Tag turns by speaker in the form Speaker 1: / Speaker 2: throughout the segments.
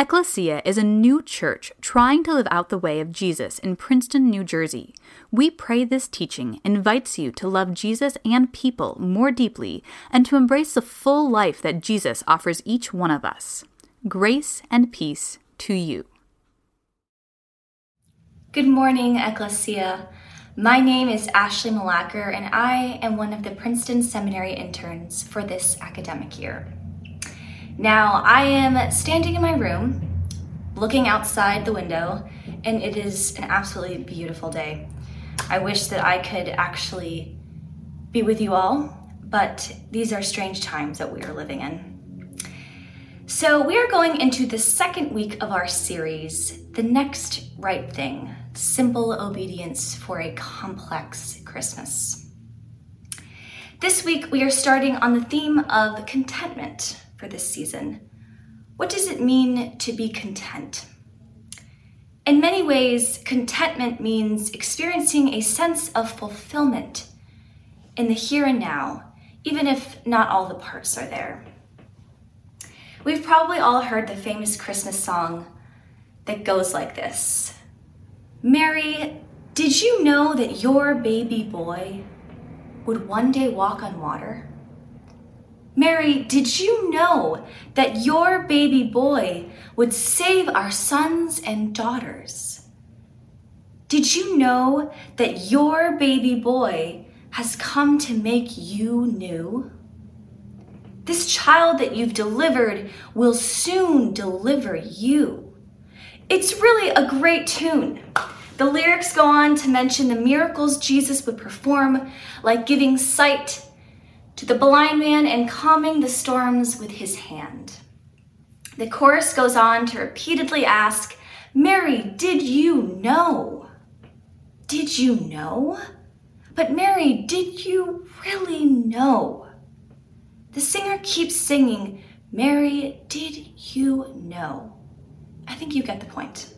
Speaker 1: Ecclesia is a new church trying to live out the way of Jesus in Princeton, New Jersey. We pray this teaching invites you to love Jesus and people more deeply and to embrace the full life that Jesus offers each one of us. Grace and peace to you.
Speaker 2: Good morning, Ecclesia. My name is Ashley Malacker, and I am one of the Princeton Seminary interns for this academic year. Now, I am standing in my room, looking outside the window, and it is an absolutely beautiful day. I wish that I could actually be with you all, but these are strange times that we are living in. So, we are going into the second week of our series, The Next Right Thing Simple Obedience for a Complex Christmas. This week, we are starting on the theme of contentment for this season. What does it mean to be content? In many ways, contentment means experiencing a sense of fulfillment in the here and now, even if not all the parts are there. We've probably all heard the famous Christmas song that goes like this Mary, did you know that your baby boy would one day walk on water? Mary, did you know that your baby boy would save our sons and daughters? Did you know that your baby boy has come to make you new? This child that you've delivered will soon deliver you. It's really a great tune. The lyrics go on to mention the miracles Jesus would perform, like giving sight to the blind man and calming the storms with his hand. The chorus goes on to repeatedly ask, Mary, did you know? Did you know? But Mary, did you really know? The singer keeps singing, Mary, did you know? I think you get the point.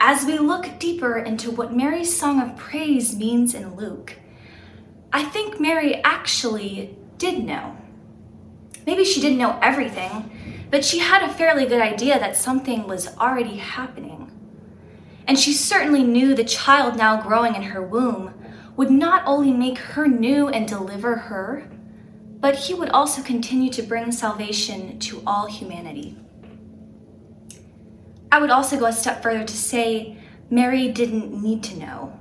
Speaker 2: As we look deeper into what Mary's song of praise means in Luke, I think Mary actually did know. Maybe she didn't know everything, but she had a fairly good idea that something was already happening. And she certainly knew the child now growing in her womb would not only make her new and deliver her, but he would also continue to bring salvation to all humanity. I would also go a step further to say Mary didn't need to know.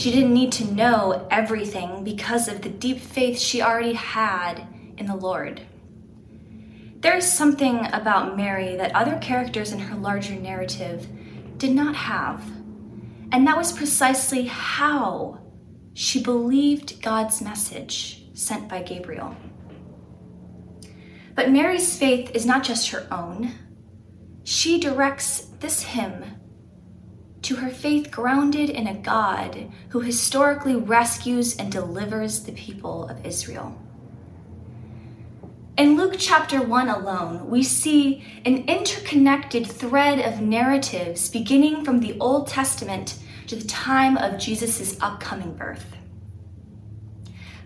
Speaker 2: She didn't need to know everything because of the deep faith she already had in the Lord. There is something about Mary that other characters in her larger narrative did not have, and that was precisely how she believed God's message sent by Gabriel. But Mary's faith is not just her own. She directs this hymn to her faith grounded in a God who historically rescues and delivers the people of Israel. In Luke chapter 1 alone, we see an interconnected thread of narratives beginning from the Old Testament to the time of Jesus' upcoming birth.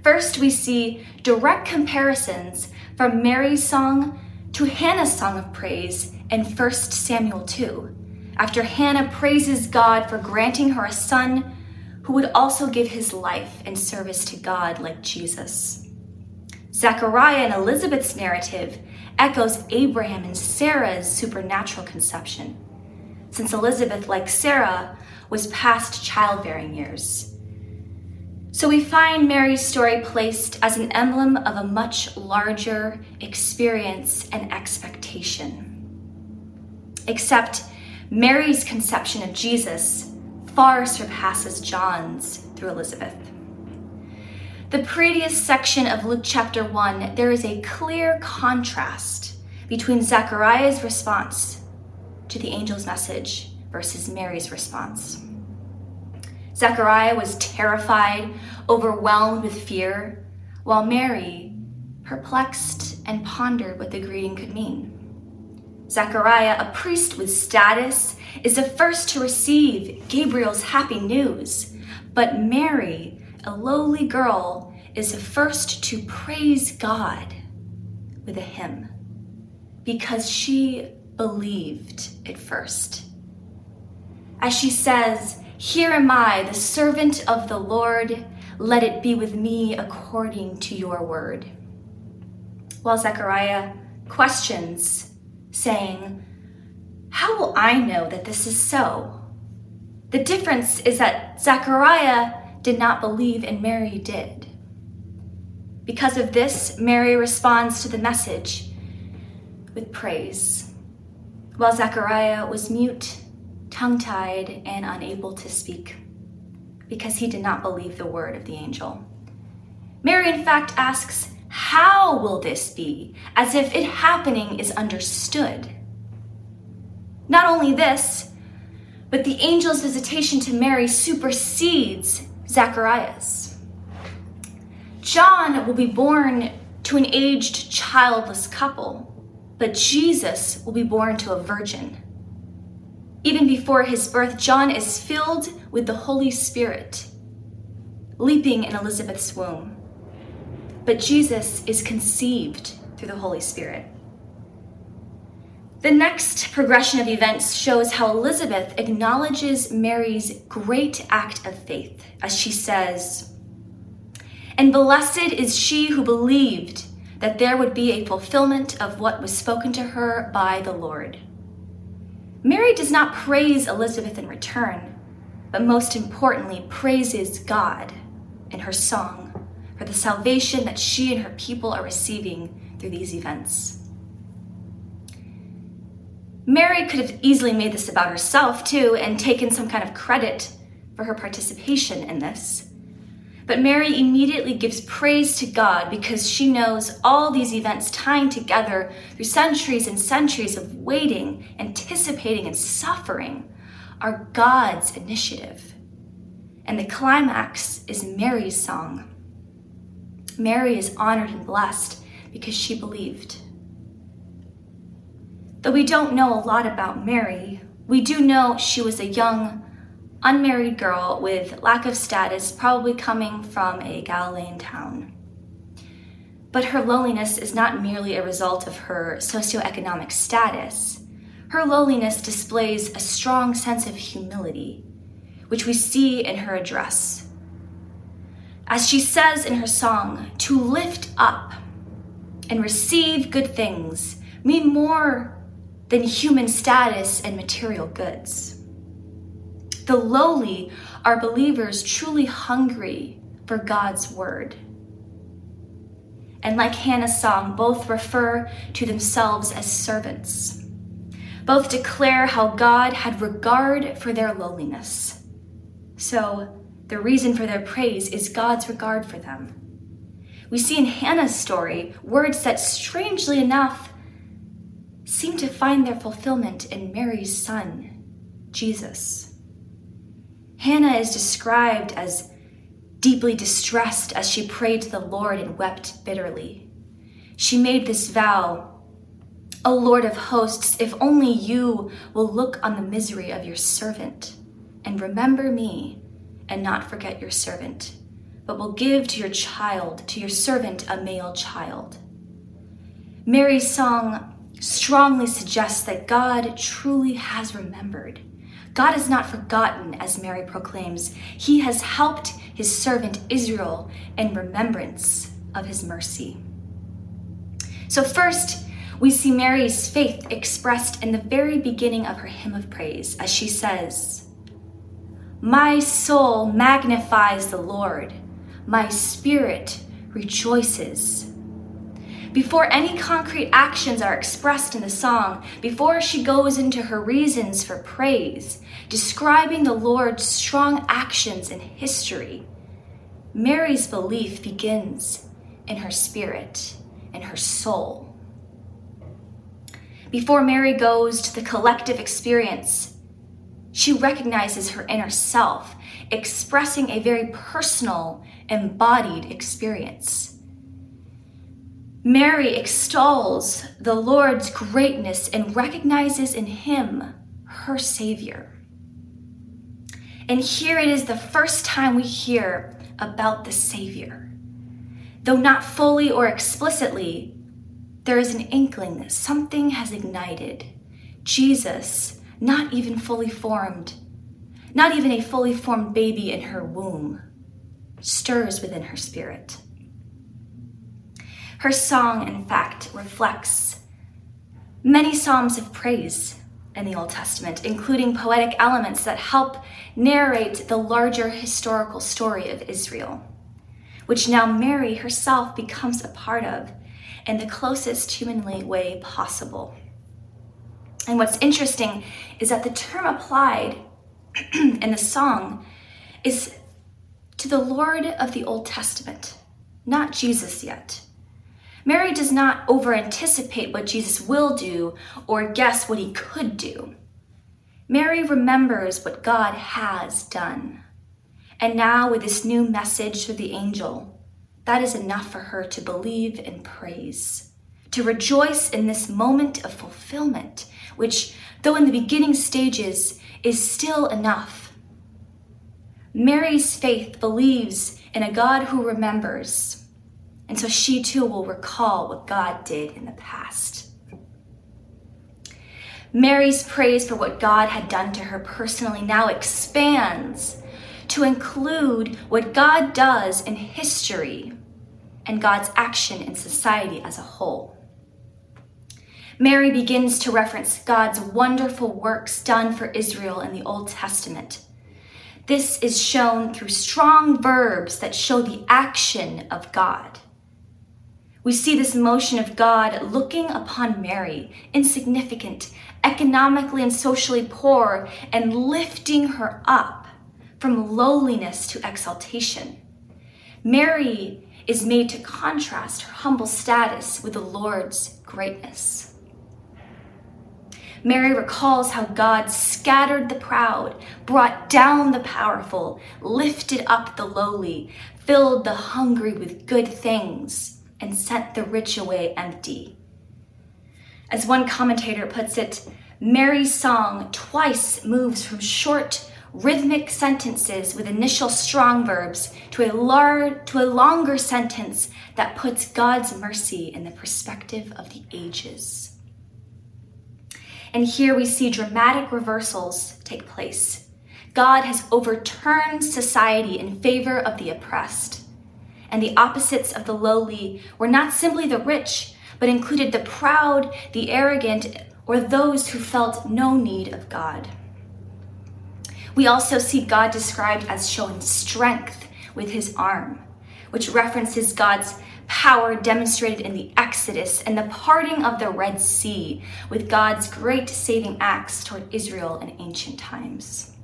Speaker 2: First, we see direct comparisons from Mary's song to Hannah's song of praise in 1 Samuel 2 after Hannah praises God for granting her a son who would also give his life in service to God like Jesus. Zechariah and Elizabeth's narrative echoes Abraham and Sarah's supernatural conception, since Elizabeth, like Sarah, was past childbearing years. So we find Mary's story placed as an emblem of a much larger experience and expectation. Except Mary's conception of Jesus far surpasses John's through Elizabeth. The previous section of Luke chapter 1, there is a clear contrast between Zechariah's response to the angel's message versus Mary's response. Zechariah was terrified, overwhelmed with fear, while Mary perplexed and pondered what the greeting could mean. Zechariah, a priest with status, is the first to receive Gabriel's happy news. But Mary, a lowly girl, is the first to praise God with a hymn because she believed at first. As she says, Here am I, the servant of the Lord, let it be with me according to your word. While Zechariah questions, saying, How will I know that this is so? The difference is that Zechariah did not believe and Mary did. Because of this, Mary responds to the message with praise, while Zechariah was mute, tongue tied, and unable to speak because he did not believe the word of the angel. Mary, in fact, asks, How will this be? as if it happening is understood. Not only this, but the angel's visitation to Mary supersedes Zacharias. John will be born to an aged, childless couple, but Jesus will be born to a virgin. Even before his birth, John is filled with the Holy Spirit, leaping in Elizabeth's womb. But Jesus is conceived through the Holy Spirit. The next progression of events shows how Elizabeth acknowledges Mary's great act of faith as she says, And blessed is she who believed that there would be a fulfillment of what was spoken to her by the Lord. Mary does not praise Elizabeth in return, but most importantly, praises God in her song for the salvation that she and her people are receiving through these events. Mary could have easily made this about herself, too, and taken some kind of credit for her participation in this. But Mary immediately gives praise to God because she knows all these events tying together through centuries and centuries of waiting, anticipating, and suffering are God's initiative. And the climax is Mary's song. Mary is honored and blessed because she believed. Though we don't know a lot about Mary, we do know she was a young, unmarried girl with lack of status, probably coming from a Galilean town. But her loneliness is not merely a result of her socioeconomic status. Her loneliness displays a strong sense of humility, which we see in her address. As she says in her song, to lift up and receive good things mean more than human status and material goods. The lowly are believers truly hungry for God's word. And like Hannah's song, both refer to themselves as servants. Both declare how God had regard for their lowliness. So, the reason for their praise is God's regard for them. We see in Hannah's story words that, strangely enough, seem to find their fulfillment in Mary's son, Jesus. Hannah is described as deeply distressed as she prayed to the Lord and wept bitterly. She made this vow O Lord of hosts, if only you will look on the misery of your servant and remember me and not forget your servant, but will give to your child, to your servant, a male child. Mary's song strongly suggests that God truly has remembered God is not forgotten, as Mary proclaims. He has helped his servant Israel in remembrance of his mercy. So, first, we see Mary's faith expressed in the very beginning of her hymn of praise as she says, My soul magnifies the Lord, my spirit rejoices before any concrete actions are expressed in the song, before she goes into her reasons for praise, describing the Lord's strong actions in history, Mary's belief begins in her spirit, in her soul. Before Mary goes to the collective experience, she recognizes her inner self, expressing a very personal, embodied experience. Mary extols the Lord's greatness and recognizes in him her Savior. And here it is the first time we hear about the Savior. Though not fully or explicitly, there is an inkling that something has ignited. Jesus, not even fully formed, not even a fully formed baby in her womb, stirs within her spirit. Her song, in fact, reflects many psalms of praise in the Old Testament, including poetic elements that help narrate the larger historical story of Israel, which now Mary herself becomes a part of in the closest humanly way possible. And what's interesting is that the term applied in the song is to the Lord of the Old Testament, not Jesus yet. Mary does not over anticipate what Jesus will do or guess what he could do. Mary remembers what God has done. And now, with this new message through the angel, that is enough for her to believe and praise, to rejoice in this moment of fulfillment, which, though in the beginning stages, is still enough. Mary's faith believes in a God who remembers and so she too will recall what God did in the past. Mary's praise for what God had done to her personally now expands to include what God does in history and God's action in society as a whole. Mary begins to reference God's wonderful works done for Israel in the Old Testament. This is shown through strong verbs that show the action of God. We see this motion of God looking upon Mary, insignificant, economically and socially poor, and lifting her up from lowliness to exaltation. Mary is made to contrast her humble status with the Lord's greatness. Mary recalls how God scattered the proud, brought down the powerful, lifted up the lowly, filled the hungry with good things and sent the rich away empty. As one commentator puts it, Mary's song twice moves from short, rhythmic sentences with initial strong verbs to a, lar- to a longer sentence that puts God's mercy in the perspective of the ages. And here we see dramatic reversals take place. God has overturned society in favor of the oppressed and the opposites of the lowly were not simply the rich, but included the proud, the arrogant, or those who felt no need of God. We also see God described as showing strength with his arm, which references God's power demonstrated in the Exodus and the parting of the Red Sea with God's great saving acts toward Israel in ancient times.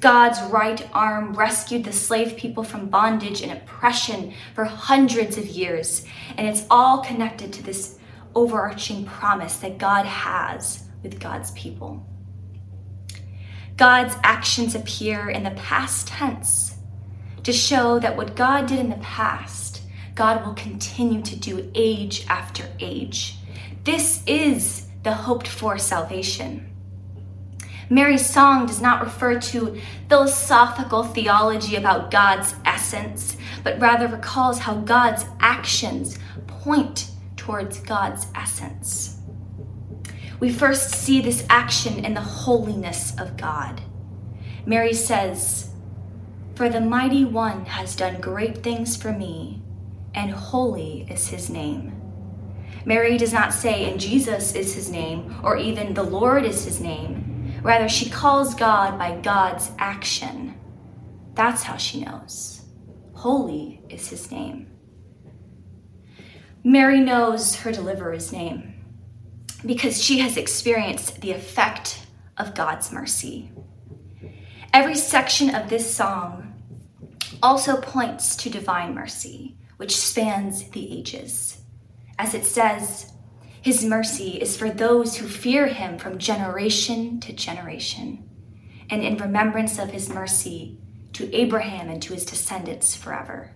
Speaker 2: God's right arm rescued the slave people from bondage and oppression for hundreds of years. And it's all connected to this overarching promise that God has with God's people. God's actions appear in the past tense to show that what God did in the past, God will continue to do age after age. This is the hoped for salvation. Mary's song does not refer to philosophical theology about God's essence, but rather recalls how God's actions point towards God's essence. We first see this action in the holiness of God. Mary says, For the mighty one has done great things for me, and holy is his name. Mary does not say, and Jesus is his name, or even the Lord is his name. Rather, she calls God by God's action. That's how she knows. Holy is his name. Mary knows her deliverer's name because she has experienced the effect of God's mercy. Every section of this song also points to divine mercy, which spans the ages. As it says, his mercy is for those who fear him from generation to generation, and in remembrance of his mercy to Abraham and to his descendants forever.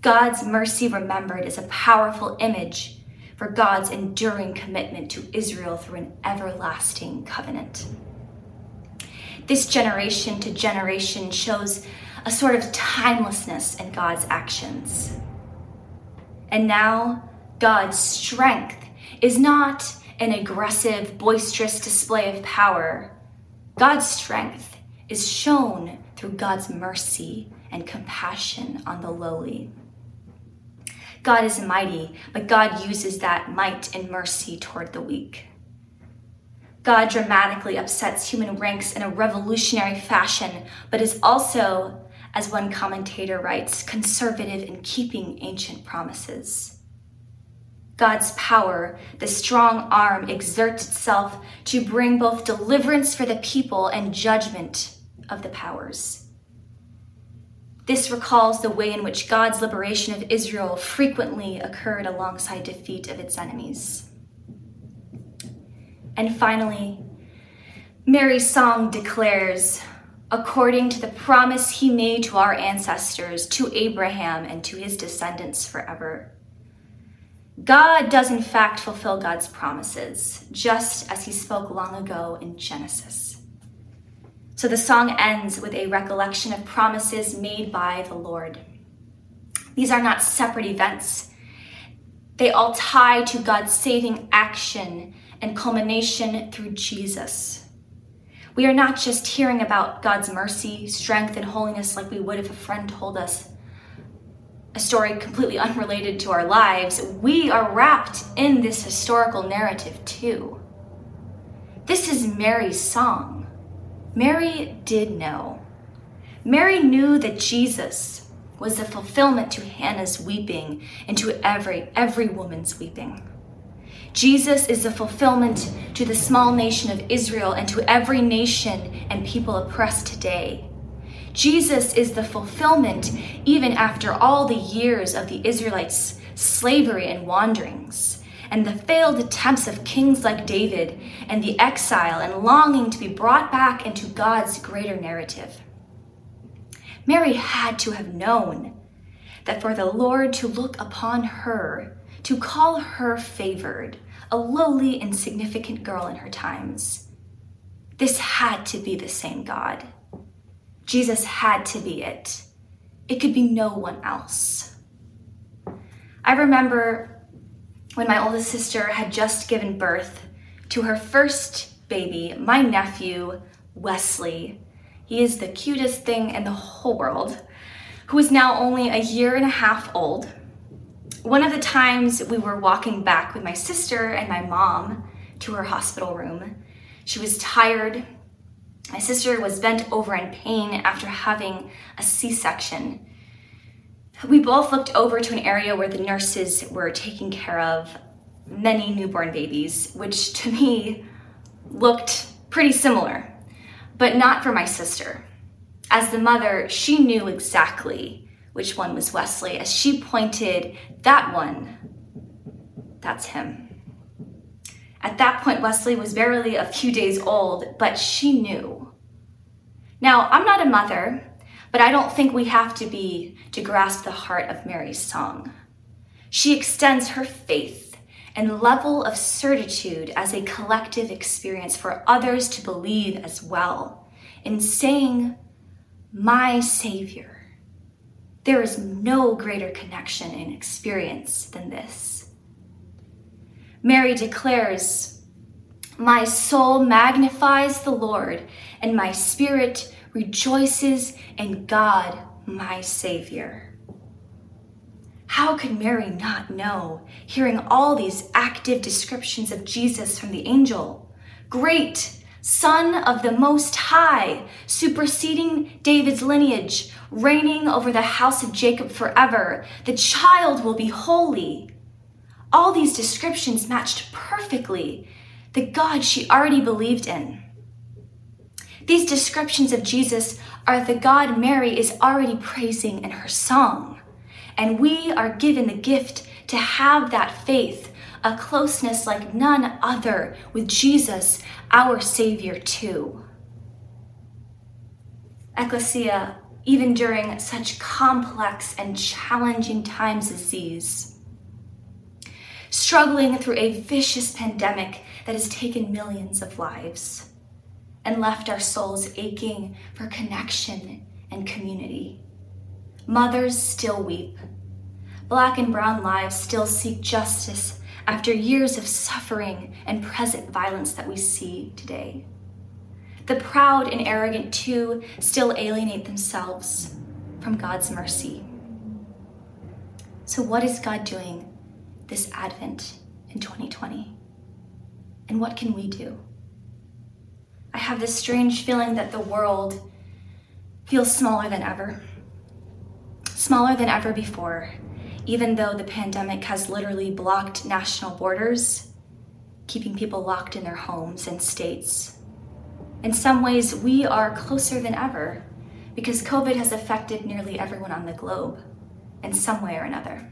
Speaker 2: God's mercy remembered is a powerful image for God's enduring commitment to Israel through an everlasting covenant. This generation to generation shows a sort of timelessness in God's actions. And now, God's strength is not an aggressive, boisterous display of power. God's strength is shown through God's mercy and compassion on the lowly. God is mighty, but God uses that might and mercy toward the weak. God dramatically upsets human ranks in a revolutionary fashion, but is also, as one commentator writes, conservative in keeping ancient promises. God's power, the strong arm, exerts itself to bring both deliverance for the people and judgment of the powers. This recalls the way in which God's liberation of Israel frequently occurred alongside defeat of its enemies. And finally, Mary's song declares, according to the promise he made to our ancestors, to Abraham and to his descendants forever. God does in fact fulfill God's promises, just as he spoke long ago in Genesis. So the song ends with a recollection of promises made by the Lord. These are not separate events, they all tie to God's saving action and culmination through Jesus. We are not just hearing about God's mercy, strength, and holiness like we would if a friend told us a story completely unrelated to our lives. We are wrapped in this historical narrative too. This is Mary's song. Mary did know. Mary knew that Jesus was the fulfillment to Hannah's weeping and to every every woman's weeping. Jesus is the fulfillment to the small nation of Israel and to every nation and people oppressed today. Jesus is the fulfillment even after all the years of the Israelites' slavery and wanderings, and the failed attempts of kings like David, and the exile and longing to be brought back into God's greater narrative. Mary had to have known that for the Lord to look upon her to call her favored, a lowly, insignificant girl in her times. This had to be the same God. Jesus had to be it. It could be no one else. I remember when my oldest sister had just given birth to her first baby, my nephew, Wesley. He is the cutest thing in the whole world, who is now only a year and a half old one of the times we were walking back with my sister and my mom to her hospital room, she was tired. My sister was bent over in pain after having a C section. We both looked over to an area where the nurses were taking care of many newborn babies, which to me looked pretty similar, but not for my sister. As the mother, she knew exactly which one was Wesley, as she pointed, that one, that's him. At that point, Wesley was barely a few days old, but she knew. Now, I'm not a mother, but I don't think we have to be to grasp the heart of Mary's song. She extends her faith and level of certitude as a collective experience for others to believe as well in saying, My Savior there is no greater connection and experience than this. Mary declares, My soul magnifies the Lord, and my spirit rejoices in God, my Savior. How could Mary not know, hearing all these active descriptions of Jesus from the angel? Great, Son of the Most High, superseding David's lineage, reigning over the house of Jacob forever. The child will be holy. All these descriptions matched perfectly the God she already believed in. These descriptions of Jesus are the God Mary is already praising in her song. And we are given the gift to have that faith, a closeness like none other with Jesus, our Savior, too. Ecclesia, even during such complex and challenging times as these. Struggling through a vicious pandemic that has taken millions of lives and left our souls aching for connection and community. Mothers still weep. Black and brown lives still seek justice after years of suffering and present violence that we see today. The proud and arrogant, too, still alienate themselves from God's mercy. So, what is God doing this Advent in 2020? And what can we do? I have this strange feeling that the world feels smaller than ever. Smaller than ever before, even though the pandemic has literally blocked national borders, keeping people locked in their homes and states. In some ways, we are closer than ever because COVID has affected nearly everyone on the globe in some way or another.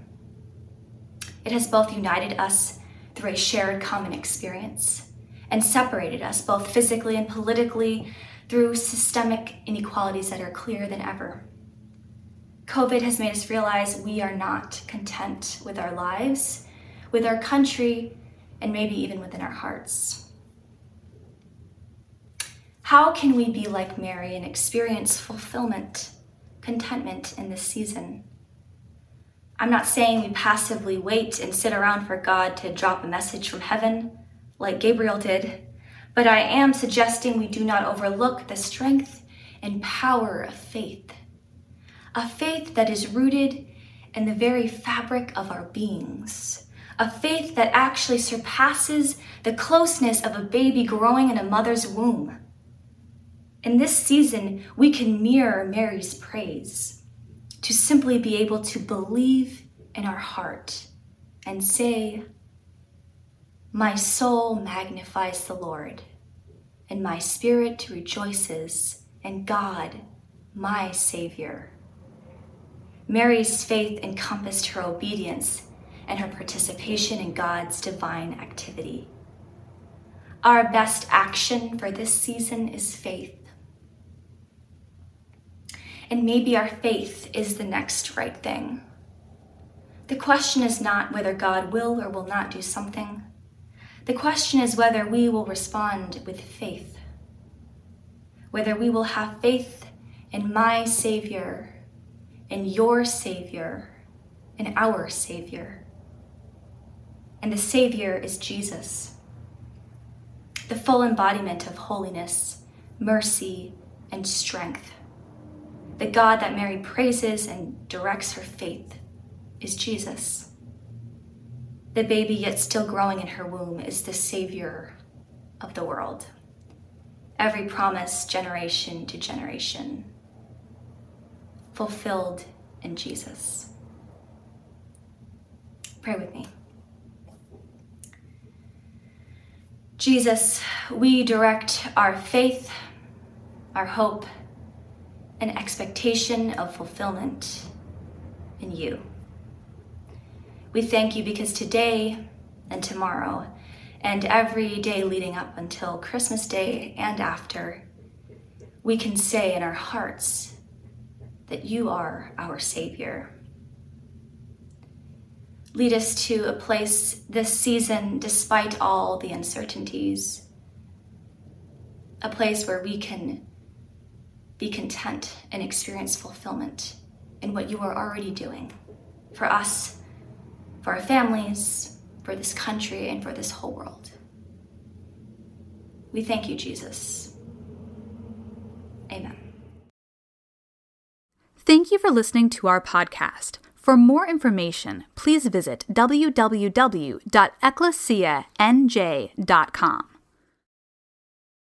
Speaker 2: It has both united us through a shared common experience and separated us both physically and politically through systemic inequalities that are clearer than ever. COVID has made us realize we are not content with our lives, with our country, and maybe even within our hearts. How can we be like Mary and experience fulfillment, contentment in this season? I'm not saying we passively wait and sit around for God to drop a message from heaven like Gabriel did, but I am suggesting we do not overlook the strength and power of faith. A faith that is rooted in the very fabric of our beings. A faith that actually surpasses the closeness of a baby growing in a mother's womb in this season, we can mirror Mary's praise to simply be able to believe in our heart and say, My soul magnifies the Lord, and my spirit rejoices in God, my Savior. Mary's faith encompassed her obedience and her participation in God's divine activity. Our best action for this season is faith and maybe our faith is the next right thing. The question is not whether God will or will not do something. The question is whether we will respond with faith, whether we will have faith in my Savior, in your Savior, in our Savior. And the Savior is Jesus, the full embodiment of holiness, mercy, and strength. The God that Mary praises and directs her faith is Jesus. The baby, yet still growing in her womb, is the Savior of the world. Every promise, generation to generation, fulfilled in Jesus. Pray with me. Jesus, we direct our faith, our hope, an expectation of fulfillment in you. We thank you because today and tomorrow and every day leading up until Christmas Day and after, we can say in our hearts that you are our Savior. Lead us to a place this season, despite all the uncertainties, a place where we can be content and experience fulfillment in what you are already doing for us, for our families, for this country, and for this whole world. We thank you, Jesus. Amen.
Speaker 1: Thank you for listening to our podcast. For more information, please visit www.ecclesianj.com.